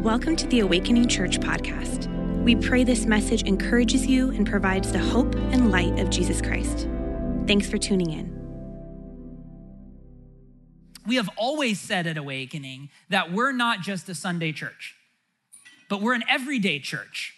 Welcome to the Awakening Church podcast. We pray this message encourages you and provides the hope and light of Jesus Christ. Thanks for tuning in. We have always said at Awakening that we're not just a Sunday church, but we're an everyday church.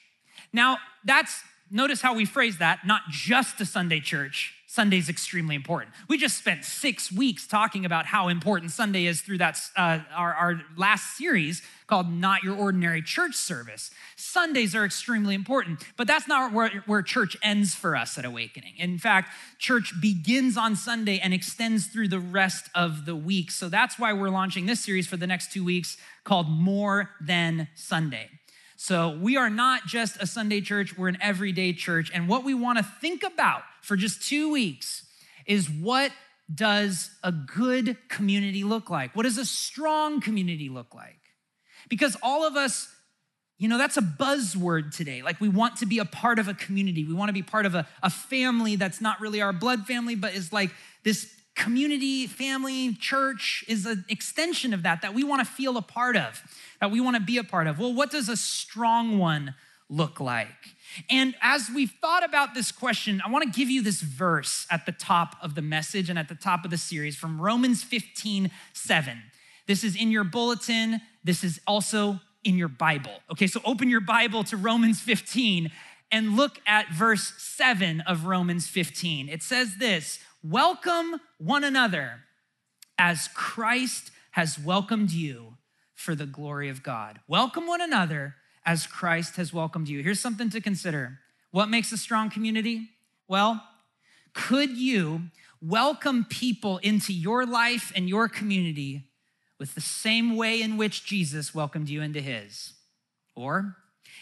Now, that's, notice how we phrase that, not just a Sunday church, Sunday's extremely important. We just spent six weeks talking about how important Sunday is through that uh, our, our last series called "Not Your Ordinary Church Service." Sundays are extremely important, but that's not where, where church ends for us at Awakening. In fact, church begins on Sunday and extends through the rest of the week. So that's why we're launching this series for the next two weeks called "More Than Sunday." So we are not just a Sunday church, we're an everyday church. And what we want to think about for just two weeks is what does a good community look like? What does a strong community look like? Because all of us, you know, that's a buzzword today. Like we want to be a part of a community. We want to be part of a, a family that's not really our blood family, but is like this community, family, church is an extension of that, that we want to feel a part of, that we want to be a part of. Well, what does a strong one look like? And as we've thought about this question, I want to give you this verse at the top of the message and at the top of the series from Romans 15 7. This is in your bulletin. This is also in your Bible. Okay, so open your Bible to Romans 15 and look at verse 7 of Romans 15. It says this Welcome one another as Christ has welcomed you for the glory of God. Welcome one another as Christ has welcomed you. Here's something to consider. What makes a strong community? Well, could you welcome people into your life and your community with the same way in which Jesus welcomed you into his? Or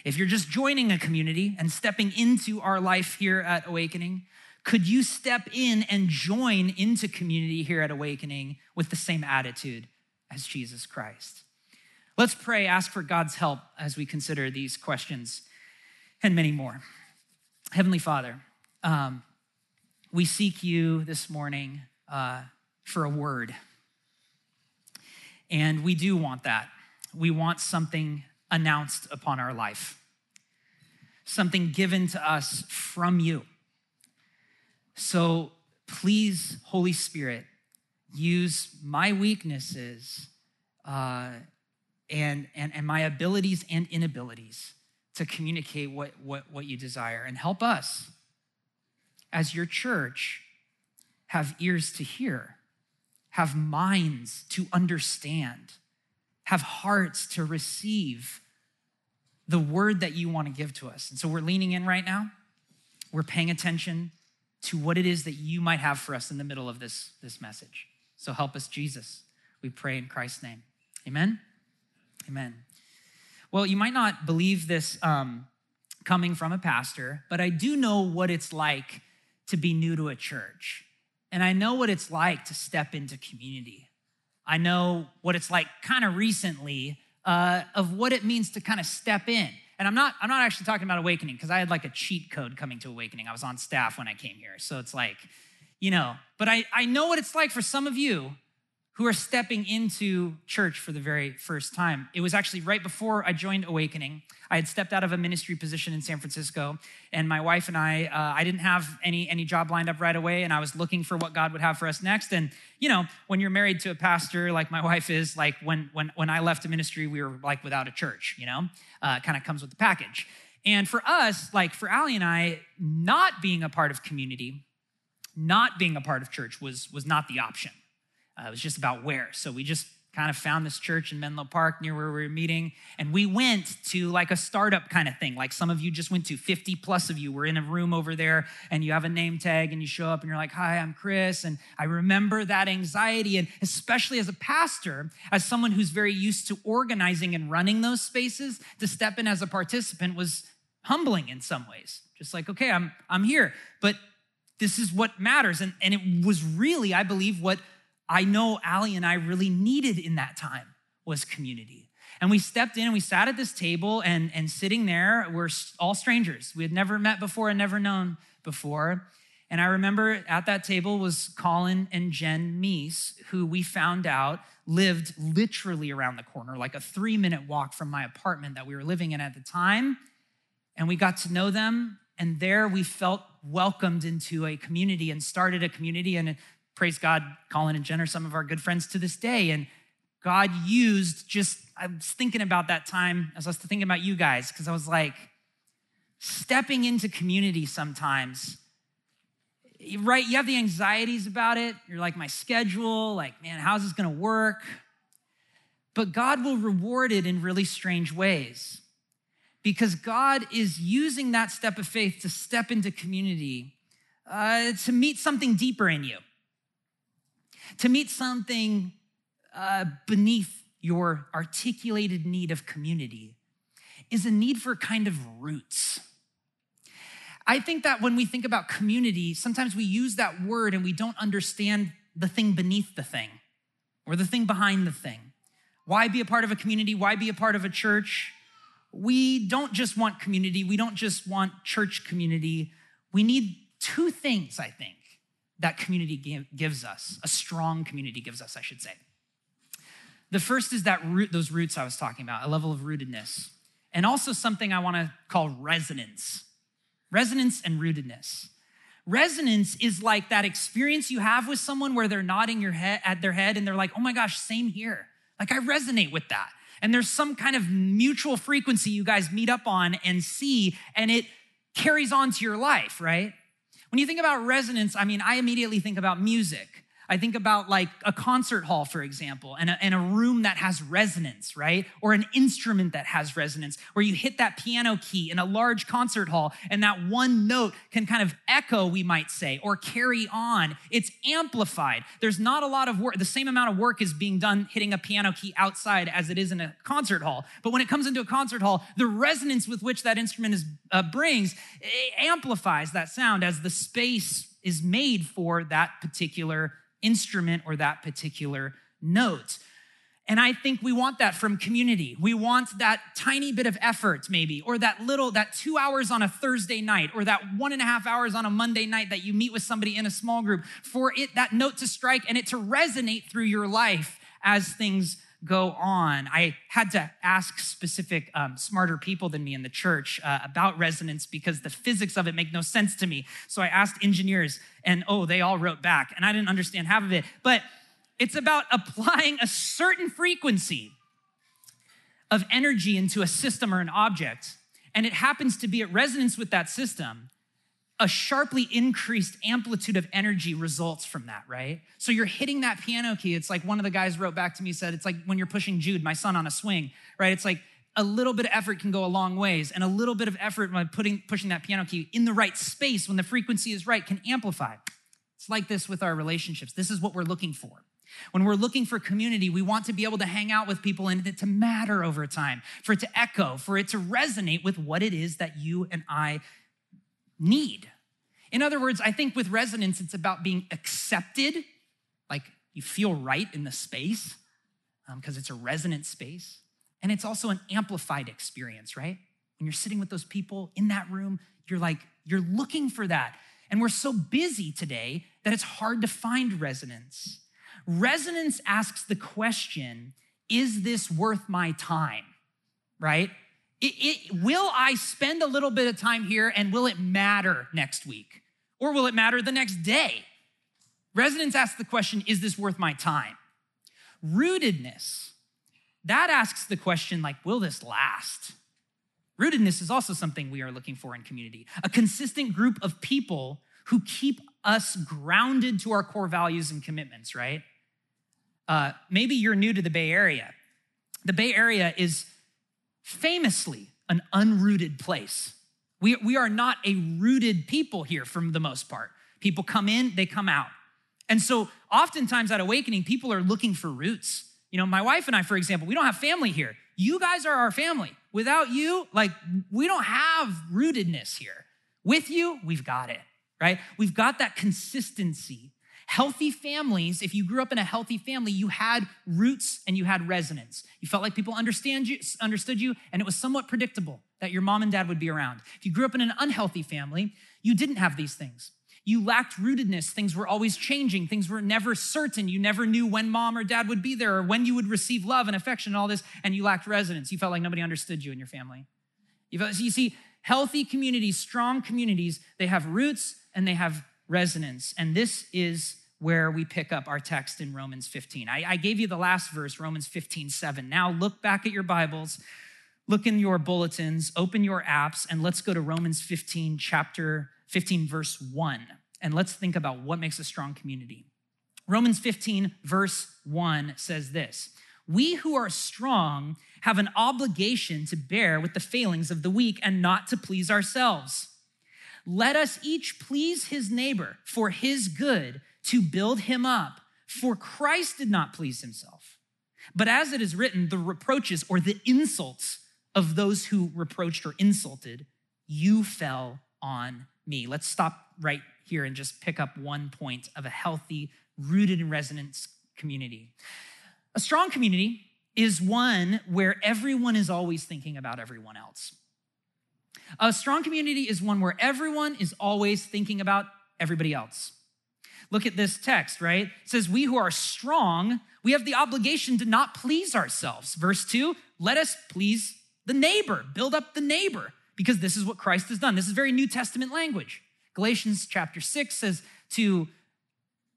if you're just joining a community and stepping into our life here at Awakening, could you step in and join into community here at Awakening with the same attitude as Jesus Christ? Let's pray, ask for God's help as we consider these questions and many more. Heavenly Father, um, we seek you this morning uh, for a word. And we do want that. We want something announced upon our life, something given to us from you. So please, Holy Spirit, use my weaknesses uh, and, and, and my abilities and inabilities to communicate what, what, what you desire. And help us as your church have ears to hear, have minds to understand, have hearts to receive the word that you want to give to us. And so we're leaning in right now. We're paying attention to what it is that you might have for us in the middle of this, this message. So help us, Jesus. We pray in Christ's name. Amen. Amen. Well, you might not believe this um, coming from a pastor, but I do know what it's like to be new to a church. And I know what it's like to step into community. I know what it's like kind of recently uh, of what it means to kind of step in. And I'm not, I'm not actually talking about awakening because I had like a cheat code coming to awakening. I was on staff when I came here. So it's like, you know, but I, I know what it's like for some of you who are stepping into church for the very first time. It was actually right before I joined Awakening. I had stepped out of a ministry position in San Francisco, and my wife and I, uh, I didn't have any any job lined up right away, and I was looking for what God would have for us next. And you know, when you're married to a pastor like my wife is, like when when when I left a ministry, we were like without a church. You know, uh, kind of comes with the package. And for us, like for Ali and I, not being a part of community, not being a part of church was was not the option uh, it was just about where. So we just kind of found this church in Menlo Park near where we were meeting. And we went to like a startup kind of thing, like some of you just went to. 50 plus of you were in a room over there and you have a name tag and you show up and you're like, Hi, I'm Chris. And I remember that anxiety. And especially as a pastor, as someone who's very used to organizing and running those spaces, to step in as a participant was humbling in some ways. Just like, okay, I'm, I'm here. But this is what matters. And, and it was really, I believe, what I know Allie and I really needed in that time was community. And we stepped in and we sat at this table, and, and sitting there, we're all strangers. We had never met before and never known before. And I remember at that table was Colin and Jen Meese, who we found out lived literally around the corner, like a three minute walk from my apartment that we were living in at the time. And we got to know them. And there we felt welcomed into a community and started a community. And praise God, Colin and Jen are some of our good friends to this day. And God used just, I was thinking about that time as I was thinking about you guys, because I was like, stepping into community sometimes right? You have the anxieties about it. You're like my schedule like man how's this to work? But god will reward it in really strange ways because god is using that step of faith to step into community uh, to meet something deeper in you to meet something uh, beneath your articulated need of community is a need for kind of roots I think that when we think about community, sometimes we use that word and we don't understand the thing beneath the thing or the thing behind the thing. Why be a part of a community? Why be a part of a church? We don't just want community, we don't just want church community. We need two things, I think, that community gives us, a strong community gives us, I should say. The first is that root, those roots I was talking about, a level of rootedness, and also something I want to call resonance resonance and rootedness. Resonance is like that experience you have with someone where they're nodding your head at their head and they're like, oh my gosh, same here. Like I resonate with that. And there's some kind of mutual frequency you guys meet up on and see, and it carries on to your life, right? When you think about resonance, I mean, I immediately think about music. I think about like a concert hall, for example, and a, and a room that has resonance, right? Or an instrument that has resonance, where you hit that piano key in a large concert hall and that one note can kind of echo, we might say, or carry on. It's amplified. There's not a lot of work, the same amount of work is being done hitting a piano key outside as it is in a concert hall. But when it comes into a concert hall, the resonance with which that instrument is, uh, brings amplifies that sound as the space is made for that particular instrument or that particular note. And I think we want that from community. We want that tiny bit of effort, maybe, or that little, that two hours on a Thursday night, or that one and a half hours on a Monday night that you meet with somebody in a small group, for it, that note to strike and it to resonate through your life as things go on. I had to ask specific, um, smarter people than me in the church uh, about resonance because the physics of it make no sense to me. So I asked engineers, and oh, they all wrote back, and I didn't understand half of it. But it's about applying a certain frequency of energy into a system or an object, and it happens to be at resonance with that system a sharply increased amplitude of energy results from that, right? So you're hitting that piano key. It's like one of the guys wrote back to me, said, it's like when you're pushing Jude, my son, on a swing, right? It's like a little bit of effort can go a long ways, and a little bit of effort by putting pushing that piano key in the right space when the frequency is right can amplify. It's like this with our relationships. This is what we're looking for. When we're looking for community, we want to be able to hang out with people and it to matter over time, for it to echo, for it to resonate with what it is that you and I need. In other words, I think with resonance, it's about being accepted, like you feel right in the space because um, it's a resonant space. And it's also an amplified experience, right? When you're sitting with those people in that room, you're like, you're looking for that. And we're so busy today that it's hard to find resonance. Resonance asks the question Is this worth my time? Right? It, it, will I spend a little bit of time here and will it matter next week? Or will it matter the next day? Resonance ask the question Is this worth my time? Rootedness, that asks the question, like, will this last? Rootedness is also something we are looking for in community a consistent group of people who keep us grounded to our core values and commitments, right? Uh, maybe you're new to the Bay Area. The Bay Area is famously an unrooted place. We, we are not a rooted people here for the most part. People come in, they come out. And so oftentimes at Awakening, people are looking for roots. You know, my wife and I, for example, we don't have family here. You guys are our family. Without you, like, we don't have rootedness here. With you, we've got it, right? We've got that consistency Healthy families, if you grew up in a healthy family, you had roots and you had resonance. You felt like people understand you, understood you, and it was somewhat predictable that your mom and dad would be around. If you grew up in an unhealthy family, you didn't have these things. You lacked rootedness. Things were always changing. Things were never certain. You never knew when mom or dad would be there or when you would receive love and affection and all this. And you lacked resonance. You felt like nobody understood you and your family. You, felt, you see, healthy communities, strong communities, they have roots and they have resonance. And this is where we pick up our text in Romans 15. I, I, gave you the last verse, Romans 15, 7. Now look back at your Bibles, look in your bulletins, open your apps, and let's go to Romans 15, chapter 15, verse 1. And let's think about what makes a strong community. Romans 15, verse 1 says this We who are strong have an obligation to bear with the failings of the weak and not to please ourselves. Let us each please his neighbor for his good to build him up. For Christ did not please himself. But as it is written, the reproaches or the insults of those who reproached or insulted, you fell on me. Let's stop right here and just pick up one point of a healthy, rooted in resonance community. A strong community is one where everyone is always thinking about everyone else. A strong community is one where everyone is always thinking about everybody else. Look at this text, right? It says, We who are strong, we have the obligation to not please ourselves. Verse two, let us please the neighbor, build up the neighbor, because this is what Christ has done. This is very New Testament language. Galatians chapter six says to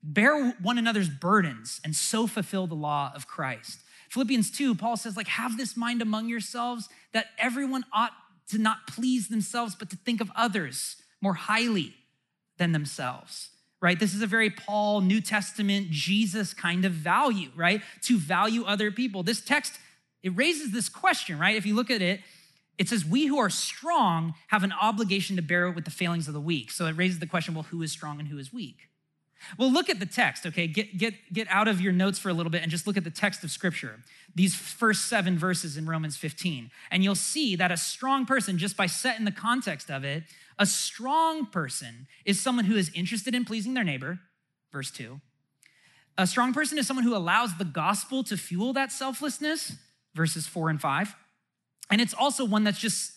bear one another's burdens and so fulfill the law of Christ. Philippians 2, Paul says, like, have this mind among yourselves that everyone ought to not please themselves, but to think of others more highly than themselves right? This is a very Paul, New Testament, Jesus kind of value, right? To value other people. This text, it raises this question, right? If you look at it, it says, We who are strong have an obligation to bear with the failings of the weak. So it raises the question, well, who is strong and who is weak? Well, look at the text, okay? Get, get, get out of your notes for a little bit and just look at the text of Scripture, these first seven verses in Romans 15. And you'll see that a strong person, just by setting the context of it, a strong person is someone who is interested in pleasing their neighbor, verse 2. A strong person is someone who allows the gospel to fuel that selflessness, verses 4 and 5. And it's also one that's just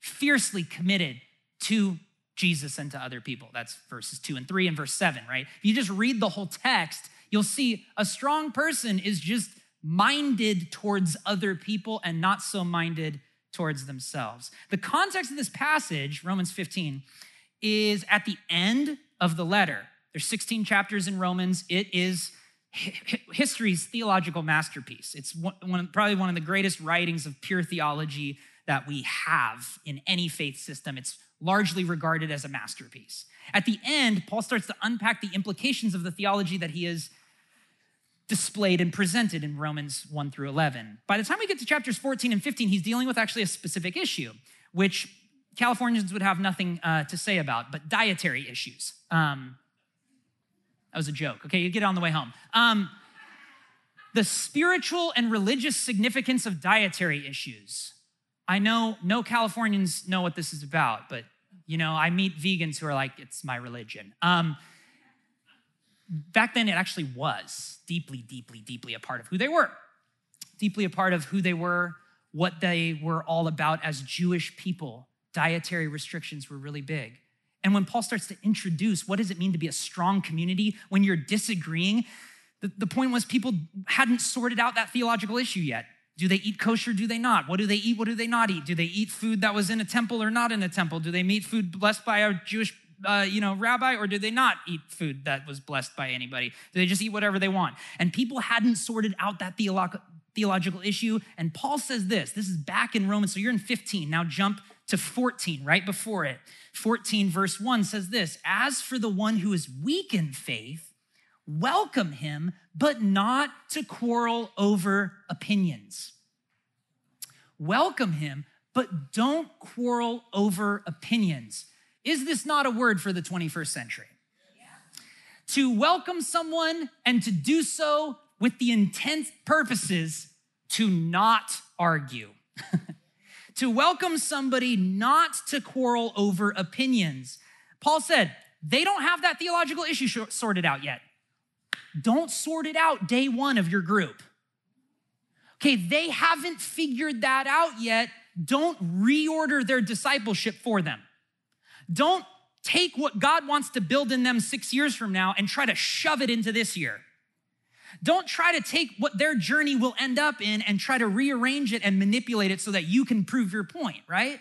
fiercely committed to Jesus and to other people. That's verses 2 and 3 and verse 7, right? If you just read the whole text, you'll see a strong person is just minded towards other people and not so minded towards themselves. The context of this passage, Romans 15, is at the end of the letter. There's 16 chapters in Romans. It is history's theological masterpiece. It's one, probably one of the greatest writings of pure theology that we have in any faith system. It's largely regarded as a masterpiece. At the end, Paul starts to unpack the implications of the theology that he has displayed and presented in Romans 1 through 11. By the time we get to chapters 14 and 15, he's dealing with actually a specific issue, which Californians would have nothing uh, to say about, but dietary issues. Um, that was a joke. Okay, you get it on the way home. Um, the spiritual and religious significance of dietary issues. I know no Californians know what this is about, but you know, I meet vegans who are like, it's my religion. Um, back then it actually was deeply, deeply, deeply a part of who they were, deeply a part of who they were, what they were all about as Jewish people. Dietary restrictions were really big. And when Paul starts to introduce what does it mean to be a strong community when you're disagreeing, the, the point was people hadn't sorted out that theological issue yet. Do they eat kosher? Do they not? What do they eat? What do they not eat? Do they eat food that was in a temple or not in a temple? Do they eat food blessed by a Jewish uh, you know, rabbi, or do they not eat food that was blessed by anybody? Do they just eat whatever they want? And people hadn't sorted out that theolo- theological issue. And Paul says this this is back in Romans. So you're in 15. Now jump to 14, right before it. 14, verse 1 says this As for the one who is weak in faith, welcome him, but not to quarrel over opinions. Welcome him, but don't quarrel over opinions. Is this not a word for the 21st century? Yeah. To welcome someone and to do so with the intent purposes to not argue. to welcome somebody not to quarrel over opinions. Paul said, they don't have that theological issue sorted out yet. Don't sort it out day one of your group. Okay, they haven't figured that out yet. Don't reorder their discipleship for them. Don't take what God wants to build in them six years from now and try to shove it into this year. Don't try to take what their journey will end up in and try to rearrange it and manipulate it so that you can prove your point, right?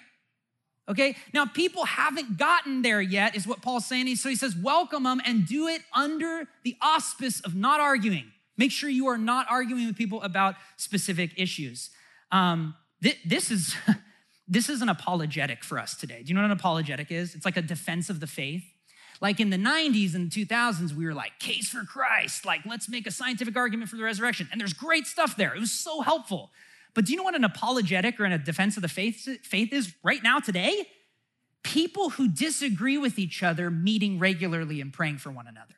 Okay, now people haven't gotten there yet, is what Paul's saying. So he says, welcome them and do it under the auspice of not arguing. Make sure you are not arguing with people about specific issues. Um, th- this is this is an apologetic for us today. Do you know what an apologetic is? It's like a defense of the faith. Like in the 90s and 2000s, we were like, case for Christ, like let's make a scientific argument for the resurrection. And there's great stuff there. It was so helpful. But do you know what an apologetic or a defense of the faith, faith is right now, today? People who disagree with each other meeting regularly and praying for one another.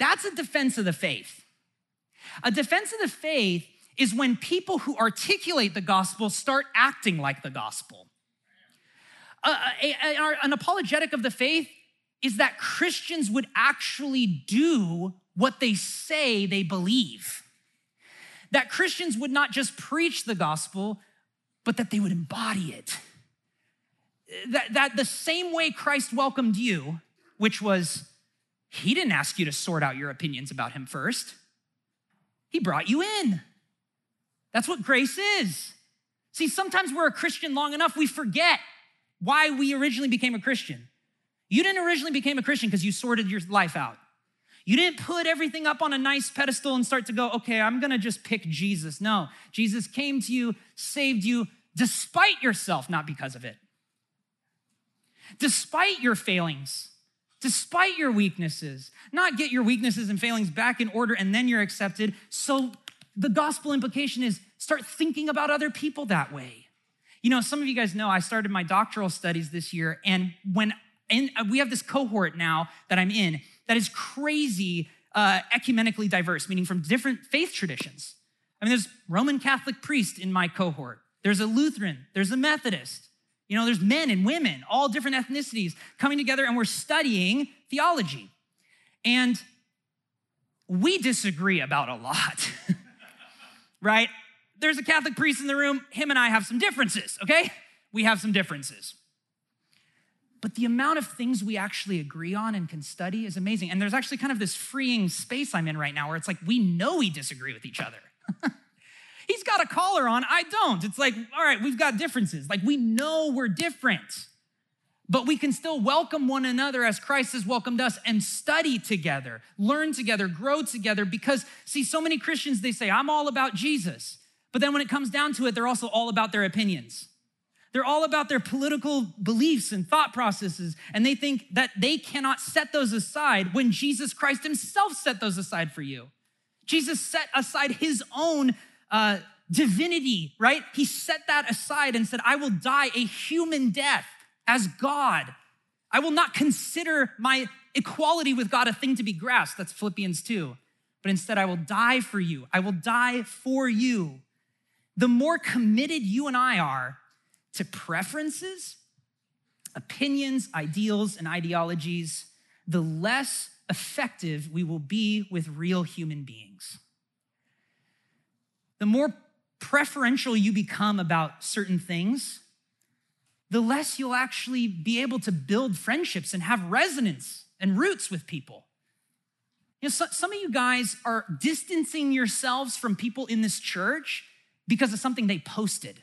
That's a defense of the faith. A defense of the faith is when people who articulate the gospel start acting like the gospel. A, a, an apologetic of the faith is that Christians would actually do what they say they believe that Christians would not just preach the gospel, but that they would embody it. That, that the same way Christ welcomed you, which was, he didn't ask you to sort out your opinions about him first, he brought you in. That's what grace is. See, sometimes we're a Christian long enough, we forget why we originally became a Christian. You didn't originally become a Christian because you sorted your life out. You didn't put everything up on a nice pedestal and start to go, okay, I'm gonna just pick Jesus. No, Jesus came to you, saved you despite yourself, not because of it. Despite your failings, despite your weaknesses, not get your weaknesses and failings back in order and then you're accepted. So the gospel implication is start thinking about other people that way. You know, some of you guys know I started my doctoral studies this year, and when and we have this cohort now that I'm in, that is crazy uh, ecumenically diverse, meaning from different faith traditions. I mean, there's Roman Catholic priest in my cohort. There's a Lutheran. There's a Methodist. You know, there's men and women, all different ethnicities coming together, and we're studying theology. And we disagree about a lot, right? There's a Catholic priest in the room. Him and I have some differences, okay? We have some differences. But the amount of things we actually agree on and can study is amazing. And there's actually kind of this freeing space I'm in right now where it's like we know we disagree with each other. He's got a collar on, I don't. It's like, all right, we've got differences. Like we know we're different, but we can still welcome one another as Christ has welcomed us and study together, learn together, grow together. Because, see, so many Christians, they say, I'm all about Jesus. But then when it comes down to it, they're also all about their opinions. They're all about their political beliefs and thought processes, and they think that they cannot set those aside when Jesus Christ himself set those aside for you. Jesus set aside his own uh, divinity, right? He set that aside and said, I will die a human death as God. I will not consider my equality with God a thing to be grasped. That's Philippians 2. But instead, I will die for you. I will die for you. The more committed you and I are to preferences, opinions, ideals, and ideologies, the less effective we will be with real human beings. The more preferential you become about certain things, the less you'll actually be able to build friendships and have resonance and roots with people. You know, so, some of you guys are distancing yourselves from people in this church because of something they posted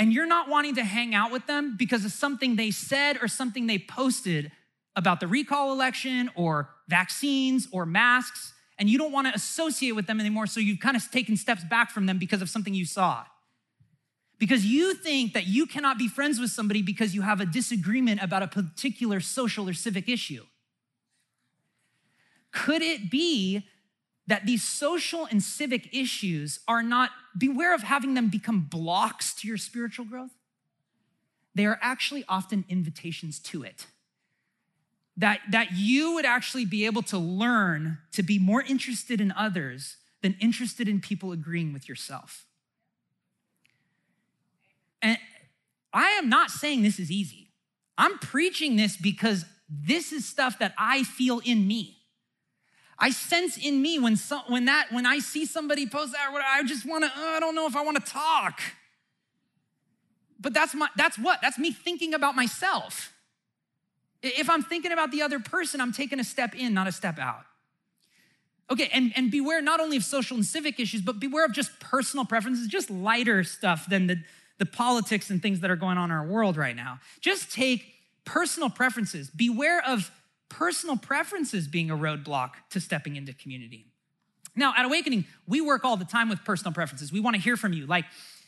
and you're not wanting to hang out with them because of something they said or something they posted about the recall election or vaccines or masks, and you don't want to associate with them anymore, so you've kind of taken steps back from them because of something you saw. Because you think that you cannot be friends with somebody because you have a disagreement about a particular social or civic issue. Could it be that these social and civic issues are not, beware of having them become blocks to your spiritual growth. They are actually often invitations to it. That, that you would actually be able to learn to be more interested in others than interested in people agreeing with yourself. And I am not saying this is easy. I'm preaching this because this is stuff that I feel in me. I sense in me when, some, when that when I see somebody post that, I just want to. Oh, I don't know if I want to talk. But that's my that's what that's me thinking about myself. If I'm thinking about the other person, I'm taking a step in, not a step out. Okay, and, and beware not only of social and civic issues, but beware of just personal preferences, just lighter stuff than the, the politics and things that are going on in our world right now. Just take personal preferences. Beware of personal preferences being a roadblock to stepping into community. Now, at Awakening, we work all the time with personal preferences. We want to hear from you. Like,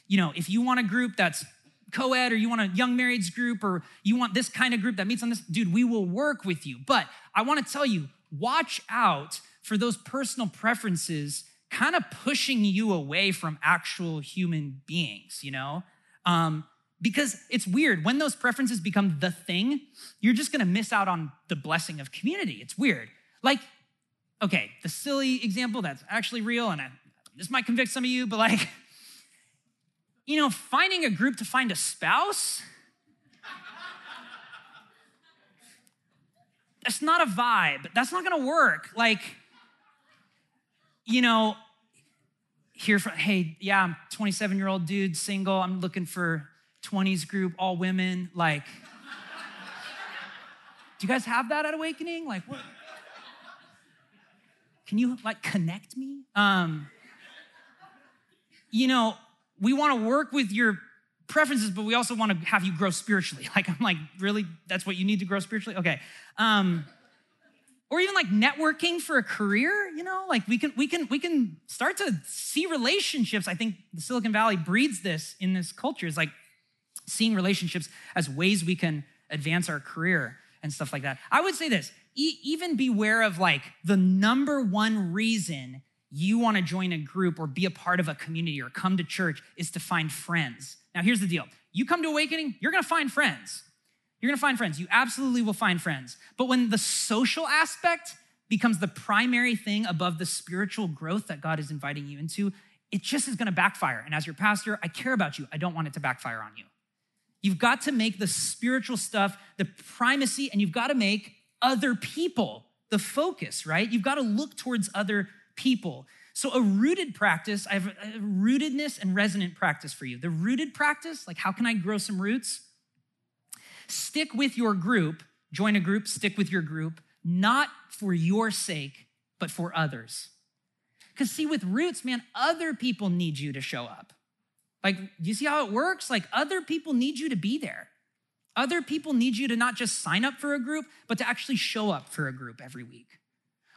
you know, if you want a group that's co ed or you want a young marrieds group or you want this kind of group that meets on this, dude, we will work with you. But I want to tell you, watch out for those personal preferences kind of pushing you away from actual human beings, you know? Um, because it's weird. When those preferences become the thing, you're just gonna miss out on the blessing of community. It's weird. Like, okay, the silly example that's actually real, and I, this might convict some of you, but like, you know, finding a group to find a spouse, that's not a vibe. That's not gonna work. Like, you know, here from, hey, yeah, I'm 27 year old dude, single. I'm looking for 20s group, all women. Like, do you guys have that at Awakening? Like, what? Can you like connect me? Um, you know, we want to work with your preferences, but we also want to have you grow spiritually. Like, I'm like, really? That's what you need to grow spiritually? Okay. Um, or even like networking for a career you know like we can we can we can start to see relationships i think the silicon valley breeds this in this culture It's like seeing relationships as ways we can advance our career and stuff like that i would say this e- even beware of like the number one reason you want to join a group or be a part of a community or come to church is to find friends now here's the deal you come to awakening you're going to find friends you're gonna find friends. You absolutely will find friends. But when the social aspect becomes the primary thing above the spiritual growth that God is inviting you into, it just is gonna backfire. And as your pastor, I care about you. I don't want it to backfire on you. You've got to make the spiritual stuff the primacy, and you've got to make other people the focus, right? You've got to look towards other people. So, a rooted practice, I have a rootedness and resonant practice for you. The rooted practice, like how can I grow some roots? Stick with your group, join a group, stick with your group, not for your sake, but for others. Because, see, with roots, man, other people need you to show up. Like, you see how it works? Like, other people need you to be there. Other people need you to not just sign up for a group, but to actually show up for a group every week,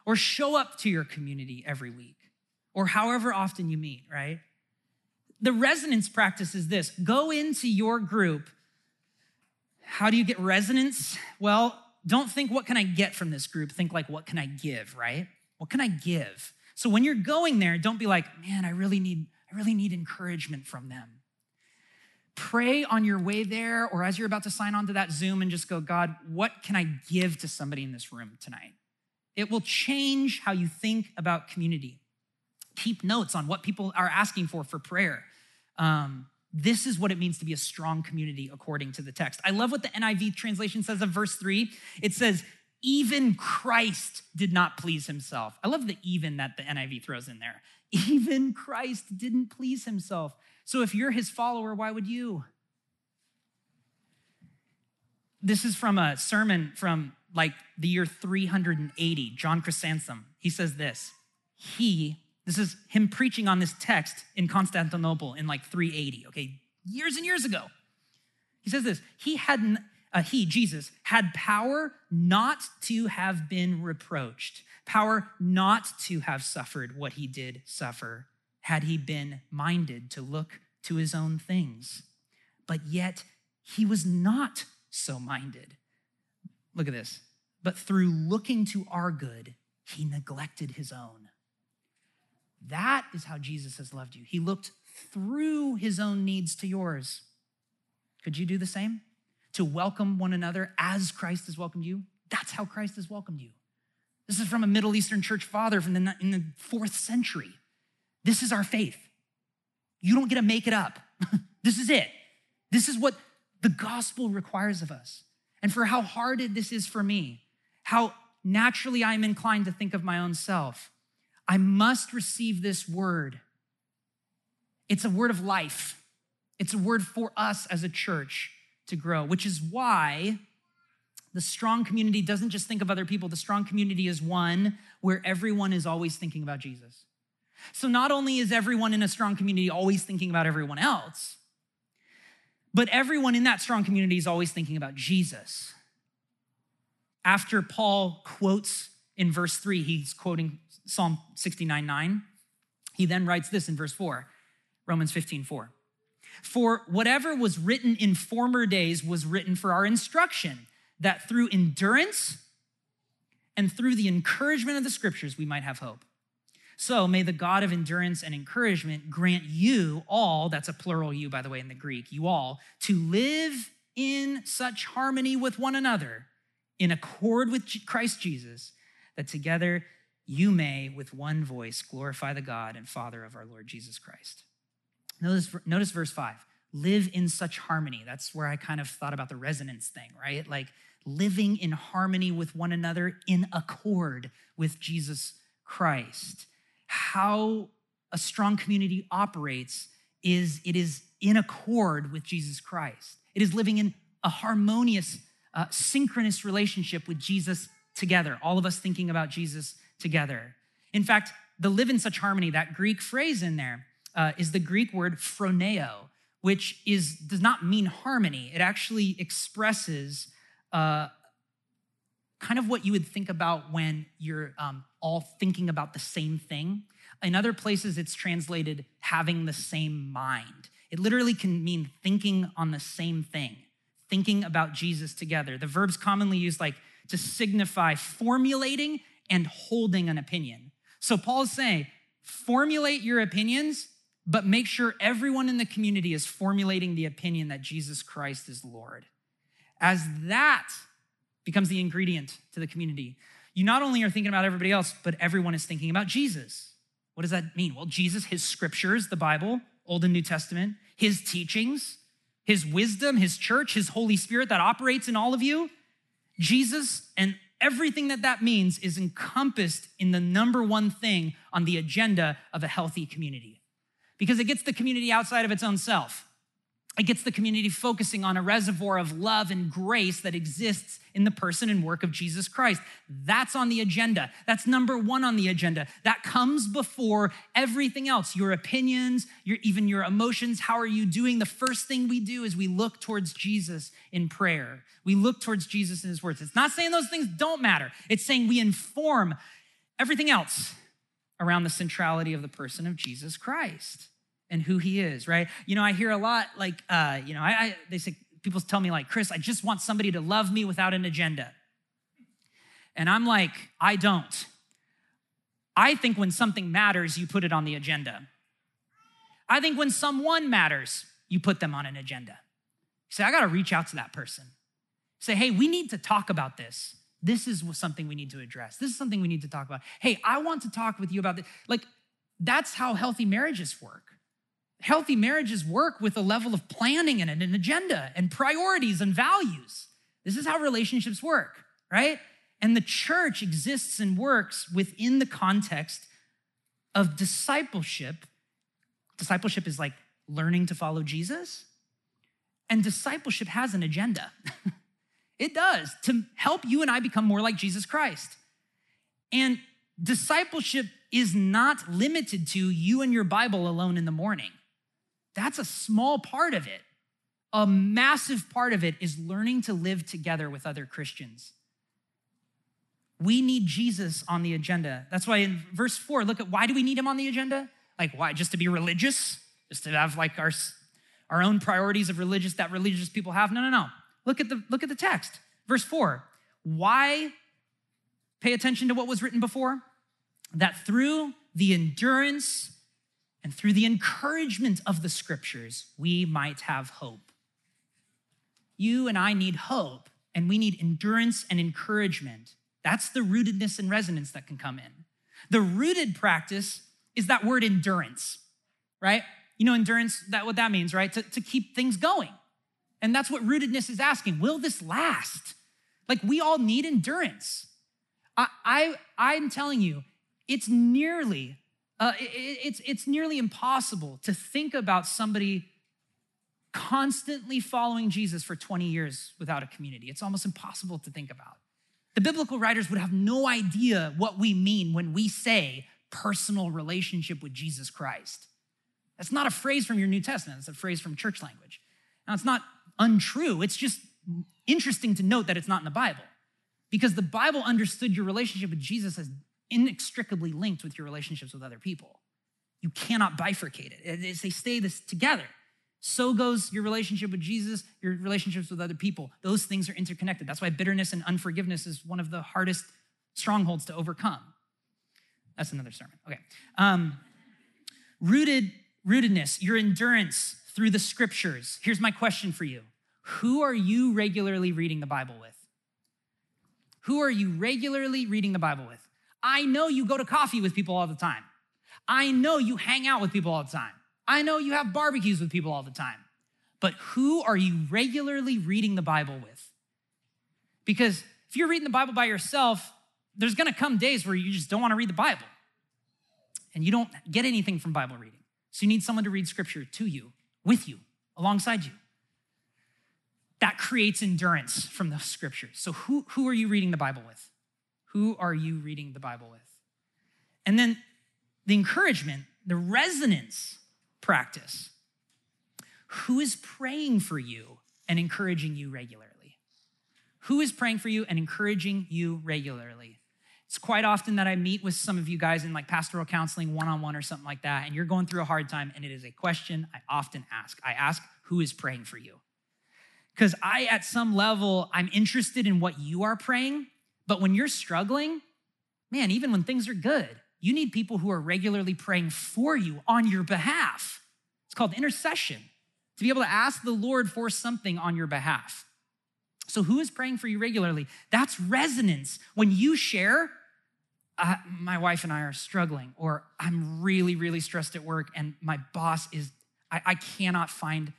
or show up to your community every week, or however often you meet, right? The resonance practice is this go into your group how do you get resonance? Well, don't think, what can I get from this group? Think like, what can I give, right? What can I give? So when you're going there, don't be like, man, I really need, Really need encouragement from them. Pray on your way there or as you're about to sign on to that Zoom and just go, God, what can I give to somebody in this room tonight? It will change how you think about community. Keep notes on what people are asking for for prayer. Um, this is what it means to be a strong community according to the text. I love what the NIV translation says of verse three. It says, even Christ did not please himself. I love the even that the NIV throws in there. Even Christ didn't please himself. So if you're his follower, why would you? This is from a sermon from like the year 380, John Chrysostom. He says this He this is him preaching on this text in Constantinople in like 380, okay, years and years ago. He says this He had, uh, he, Jesus, had power not to have been reproached, power not to have suffered what he did suffer, had he been minded to look to his own things. But yet he was not so minded. Look at this. But through looking to our good, he neglected his own. That is how Jesus has loved you. He looked through his own needs to yours. Could you do the same? To welcome one another as Christ has welcomed you? That's how Christ has welcomed you. This is from a Middle Eastern church father from the, in the fourth century. This is our faith. You don't get to make it up. this is it. This is what the gospel requires of us. And for how hard this is for me, how naturally I'm inclined to think of my own self, I must receive this word. It's a word of life, it's a word for us as a church to grow, which is why The strong community doesn't just think of other people, the strong community is one where everyone is always thinking about Jesus. So not only is everyone in a strong community always thinking about everyone else, but everyone in that strong community is always thinking about Jesus. After Paul quotes in verse 3, he's quoting Psalm 69 9. He then writes this in verse 4, Romans 15 4. For whatever was written in former days was written for our instruction, that through endurance and through the encouragement of the scriptures we might have hope. So may the God of endurance and encouragement grant you all, that's a plural you, by the way, in the Greek, you all, to live in such harmony with one another, in accord with Christ Jesus, that together you may, with one voice, glorify the God and Father of our Lord Jesus Christ. Notice, notice verse five live in such harmony. That's where I kind of thought about the resonance thing, right? Like living in harmony with one another in accord with Jesus Christ how a strong community operates is it is in accord with Jesus Christ. It is living in a harmonious, uh, synchronous relationship with Jesus together, all of us thinking about Jesus together. In fact, the live in such harmony, that Greek phrase in there, uh, is the Greek word phroneo, which is does not mean harmony. It actually expresses uh, kind of what you would think about when you're um, all thinking about the same thing. In other places, it's translated having the same mind. It literally can mean thinking on the same thing, thinking about Jesus together. The verb's commonly used like to signify formulating and holding an opinion. So Paul's saying, formulate your opinions, but make sure everyone in the community is formulating the opinion that Jesus Christ is Lord. As that becomes the ingredient to the community. You not only are thinking about everybody else, but everyone is thinking about Jesus. What does that mean? Well, Jesus, his scriptures, the Bible, Old and New Testament, his teachings, his wisdom, his church, his Holy Spirit that operates in all of you. Jesus and everything that that means is encompassed in the number one thing on the agenda of a healthy community because it gets the community outside of its own self. It gets the community focusing on a reservoir of love and grace that exists in the person and work of Jesus Christ. That's on the agenda. That's number one on the agenda. That comes before everything else your opinions, your, even your emotions. How are you doing? The first thing we do is we look towards Jesus in prayer. We look towards Jesus in his words. It's not saying those things don't matter, it's saying we inform everything else around the centrality of the person of Jesus Christ and who he is, right? You know, I hear a lot like, uh, you know, I, I they say people tell me like, Chris, I just want somebody to love me without an agenda. And I'm like, I don't. I think when something matters, you put it on the agenda. I think when someone matters, you put them on an agenda. You say, I got to reach out to that person. Say, hey, we need to talk about this. This is something we need to address. This is something we need to talk about. Hey, I want to talk with you about this. Like, that's how healthy marriages work. Healthy marriages work with a level of planning and an agenda and priorities and values. This is how relationships work, right? And the church exists and works within the context of discipleship. Discipleship is like learning to follow Jesus, and discipleship has an agenda. it does to help you and I become more like Jesus Christ. And discipleship is not limited to you and your Bible alone in the morning. That's a small part of it. A massive part of it is learning to live together with other Christians. We need Jesus on the agenda. That's why in verse four, look at why do we need him on the agenda? Like, why? Just to be religious? Just to have like our, our own priorities of religious that religious people have? No, no, no. Look at the look at the text. Verse four. Why pay attention to what was written before? That through the endurance and through the encouragement of the scriptures, we might have hope. You and I need hope, and we need endurance and encouragement. That's the rootedness and resonance that can come in. The rooted practice is that word endurance, right? You know, endurance, that what that means, right? To, to keep things going. And that's what rootedness is asking. Will this last? Like we all need endurance. I, I I'm telling you, it's nearly uh, it, it's, it's nearly impossible to think about somebody constantly following Jesus for 20 years without a community. It's almost impossible to think about. The biblical writers would have no idea what we mean when we say personal relationship with Jesus Christ. That's not a phrase from your New Testament, it's a phrase from church language. Now, it's not untrue, it's just interesting to note that it's not in the Bible because the Bible understood your relationship with Jesus as inextricably linked with your relationships with other people. You cannot bifurcate it, they stay this together. So goes your relationship with Jesus, your relationships with other people. Those things are interconnected. That's why bitterness and unforgiveness is one of the hardest strongholds to overcome. That's another sermon. Okay. Um, rooted, rootedness, your endurance through the scriptures. Here's my question for you Who are you regularly reading the Bible with? Who are you regularly reading the Bible with? I know you go to coffee with people all the time. I know you hang out with people all the time. I know you have barbecues with people all the time. But who are you regularly reading the Bible with? Because if you're reading the Bible by yourself, there's gonna come days where you just don't wanna read the Bible and you don't get anything from Bible reading. So you need someone to read scripture to you, with you, alongside you. That creates endurance from the scriptures. So who, who are you reading the Bible with? Who are you reading the Bible with? And then the encouragement, the resonance practice. Who is praying for you and encouraging you regularly? Who is praying for you and encouraging you regularly? It's quite often that I meet with some of you guys in like pastoral counseling one on one or something like that, and you're going through a hard time, and it is a question I often ask. I ask, Who is praying for you? Because I, at some level, I'm interested in what you are praying, but when you're struggling, man, even when things are good, you need people who are regularly praying for you on your behalf. It's called intercession, to be able to ask the Lord for something on your behalf. So, who is praying for you regularly? That's resonance. When you share, uh, my wife and I are struggling, or I'm really, really stressed at work, and my boss is, I, I cannot find,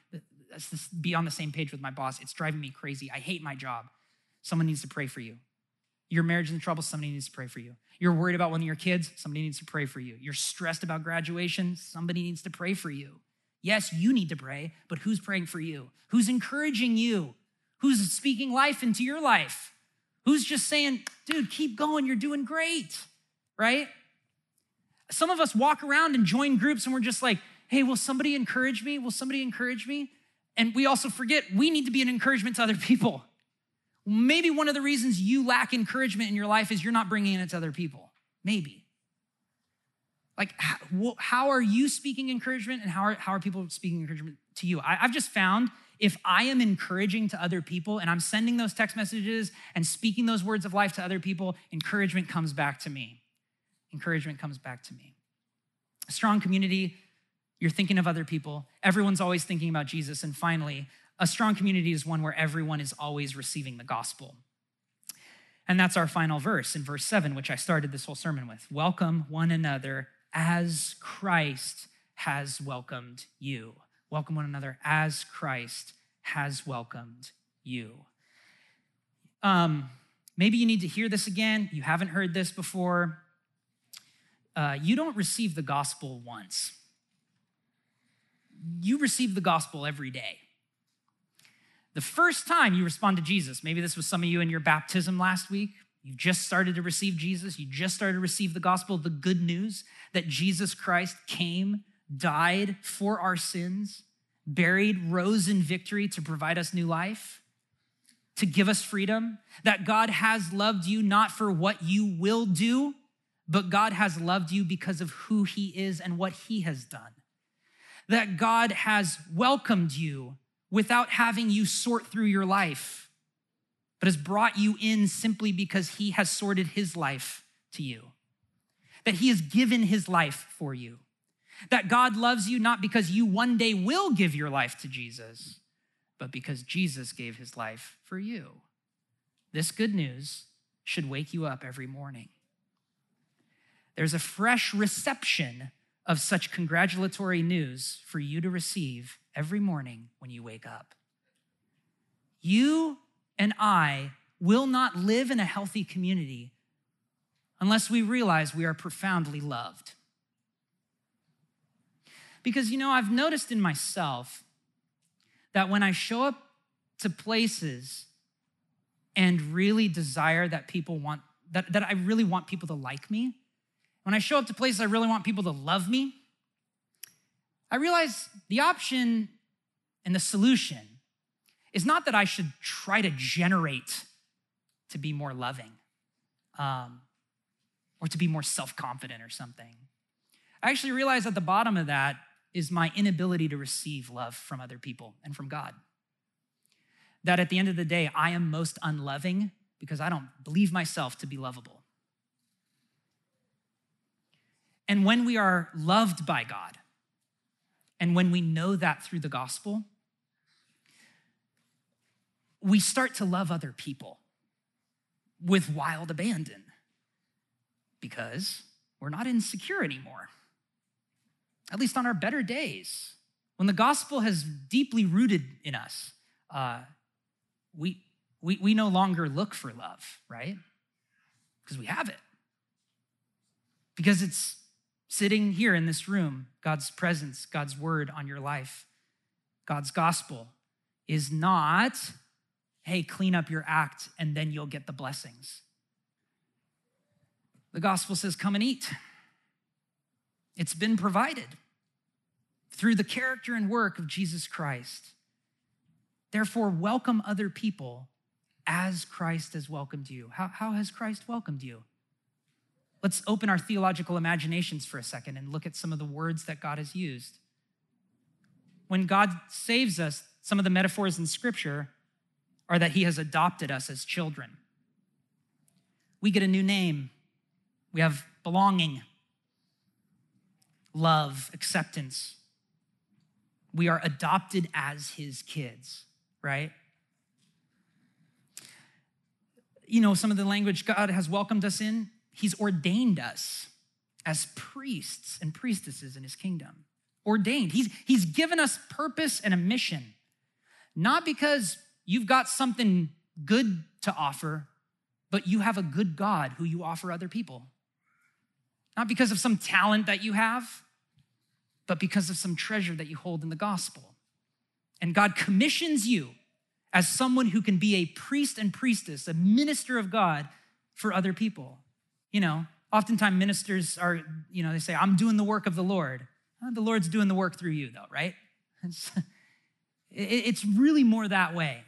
be on the same page with my boss. It's driving me crazy. I hate my job. Someone needs to pray for you. Your marriage is in trouble, somebody needs to pray for you. You're worried about one of your kids, somebody needs to pray for you. You're stressed about graduation, somebody needs to pray for you. Yes, you need to pray, but who's praying for you? Who's encouraging you? Who's speaking life into your life? Who's just saying, dude, keep going, you're doing great, right? Some of us walk around and join groups and we're just like, hey, will somebody encourage me? Will somebody encourage me? And we also forget we need to be an encouragement to other people. Maybe one of the reasons you lack encouragement in your life is you're not bringing it to other people. Maybe. Like, how, are you speaking encouragement and how are, how are people speaking encouragement to you? I, I've just found if I am encouraging to other people and I'm sending those text messages and speaking those words of life to other people, encouragement comes back to me. Encouragement comes back to me. A strong community, you're thinking of other people. Everyone's always thinking about Jesus. And finally, a strong community is one where everyone is always receiving the gospel. And that's our final verse in verse 7, which I started this whole sermon with. Welcome one another as Christ has welcomed you. Welcome one another as Christ has welcomed you. Um, maybe you need to hear this again. You haven't heard this before. Uh, you don't receive the gospel once, you receive the gospel every day. The first time you respond to Jesus, maybe this was some of you in your baptism last week, you just started to receive Jesus, you just started to receive the gospel, the good news that Jesus Christ came, died for our sins, buried, rose in victory to provide us new life, to give us freedom, that God has loved you not for what you will do, but God has loved you because of who he is and what he has done. That God has welcomed you without having you sort through your life, but has brought you in simply because he has sorted his life to you. That he has given his life for you. That God loves you not because you one day will give your life to Jesus, but because Jesus gave his life for you. This good news should wake you up every morning. There's a fresh reception of such congratulatory news for you to receive every morning when you wake up. You and I will not live in a healthy community unless we realize we are profoundly loved. Because, you know, I've noticed in myself that when I show up to places and really desire that people want, that, that I really want people to like me, when I show up to places I really want people to love me, I realize the option and the solution is not that I should try to generate to be more loving um, or to be more self confident or something. I actually realize at the bottom of that is my inability to receive love from other people and from God. That at the end of the day, I am most unloving because I don't believe myself to be lovable. And when we are loved by God, and when we know that through the gospel, we start to love other people with wild abandon because we're not insecure anymore, at least on our better days. When the gospel has deeply rooted in us, uh, we, we, we no longer look for love, right? Because we have it. Because it's sitting here in this room, God's presence, God's word on your life, God's gospel is not, hey, clean up your act and then you'll get the blessings. The gospel says, come and eat. It's been provided through the character and work of Jesus Christ. Therefore, welcome other people as Christ has welcomed you. How, how has Christ welcomed you? Let's open our theological imaginations for a second and look at some of the words that God has used. When God saves us, some of the metaphors in Scripture are that He has adopted us as children. We get a new name, we have belonging, love, acceptance. We are adopted as His kids, right? You know, some of the language God has welcomed us in He's ordained us as priests and priestesses in his kingdom. Ordained. He's, he's given us purpose and a mission, not because you've got something good to offer, but you have a good God who you offer other people. Not because of some talent that you have, but because of some treasure that you hold in the gospel. And God commissions you as someone who can be a priest and priestess, a minister of God for other people you know, oftentimes ministers are, you know, they say, I'm doing the work of the Lord. the Lord's doing the work through you, though, right? It's, really more that way.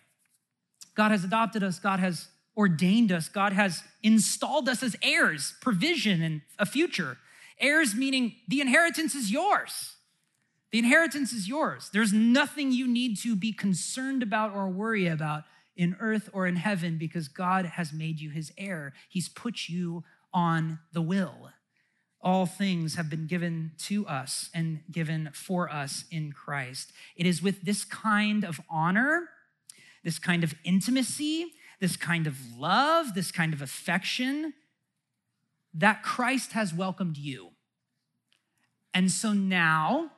God has adopted us, God has ordained us, God has installed us as heirs, provision and a future. Heirs meaning the inheritance is yours. The inheritance is yours. There's nothing you need to be concerned about or worry about in earth or in heaven because God has made you his heir. He's put you on the will. All things have been given to us and given for us in Christ. It is with this kind of honor, this kind of intimacy, this kind of love, this kind of affection that Christ has welcomed you. And so now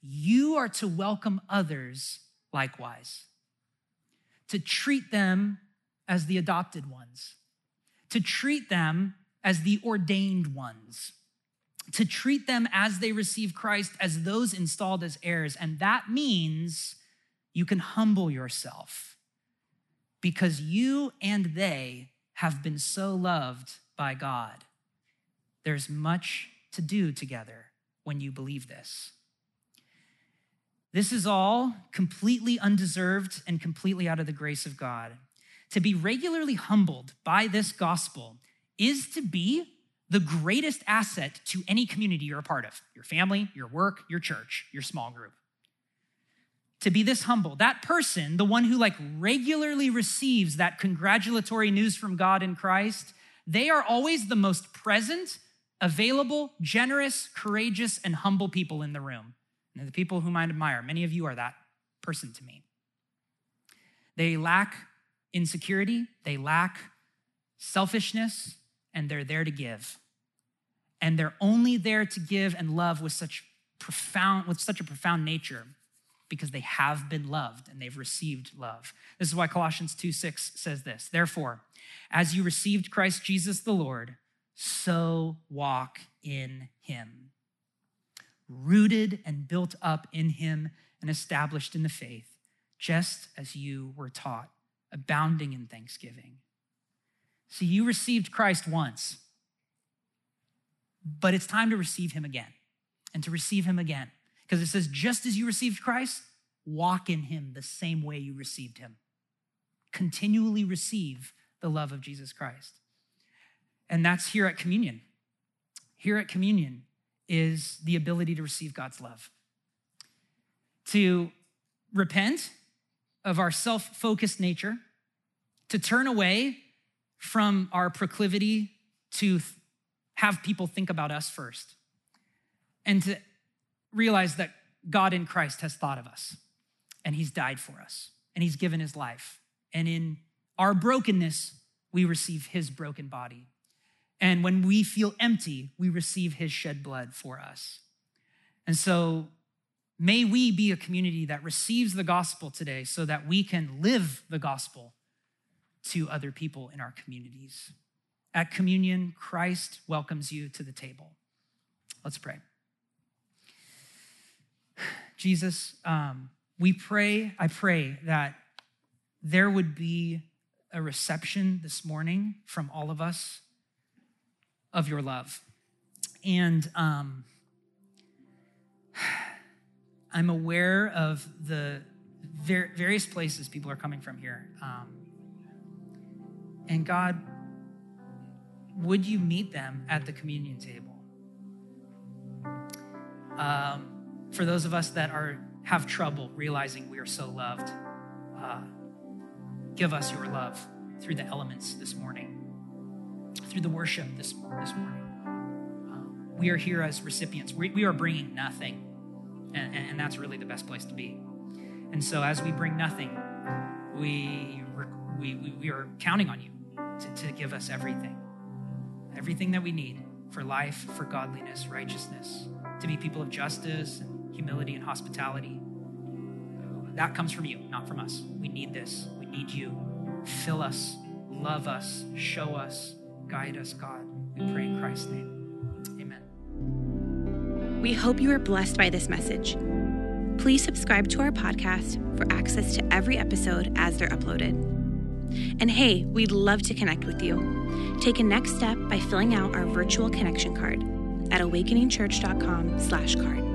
you are to welcome others likewise, to treat them as the adopted ones, to treat them as the ordained ones, to treat them as they receive Christ as those installed as heirs. And that means you can humble yourself because you and they have been so loved by God. There's much to do together when you believe this. This is all completely undeserved and completely out of the grace of God. To be regularly humbled by this gospel is to be the greatest asset to any community you're a part of your family, your work, your church, your small group. To be this humble, that person, the one who like regularly receives that congratulatory news from God in Christ, they are always the most present, available, generous, courageous, and humble people in the room. And the people whom I admire, many of you are that person to me. They lack insecurity, they lack selfishness, and they're there to give. And they're only there to give and love with such profound, with such a profound nature because they have been loved and they've received love. This is why Colossians 2 6 says this. Therefore, as you received Christ Jesus the Lord, so walk in him, rooted and built up in him and established in the faith, just as you were taught, abounding in thanksgiving. See, you received Christ once, but it's time to receive him again and to receive him again. Because it says, just as you received Christ, walk in him the same way you received him. Continually receive the love of Jesus Christ. And that's here at communion. Here at communion is the ability to receive God's love, to repent of our self focused nature, to turn away from our proclivity to have people think about us first, and to realize that God in Christ has thought of us and he's died for us and he's given his life. And in our brokenness, we receive his broken body. And when we feel empty, we receive his shed blood for us. And so may we be a community that receives the gospel today so that we can live the gospel to other people in our communities. At communion, Christ welcomes you to the table. Let's pray. Jesus, um, we pray, I pray that there would be a reception this morning from all of us of your love. And um, I'm aware of the ver- various places people are coming from here. Um, and God, would you meet them at the communion table? Um, for those of us that are have trouble realizing we are so loved, uh, give us your love through the elements this morning, through the worship this, this morning. Um, we are here as recipients. We, we are bringing nothing, and, and that's really the best place to be. And so, as we bring nothing, we, we, we are counting on you to, to give us everything, everything that we need for life, for godliness, righteousness, to be people of justice and humility and hospitality. That comes from you, not from us. We need this. We need you. Fill us, love us, show us, guide us, God. We pray in Christ's name. Amen. We hope you are blessed by this message. Please subscribe to our podcast for access to every episode as they're uploaded. And hey, we'd love to connect with you. Take a next step by filling out our virtual connection card at awakeningchurch.com/card.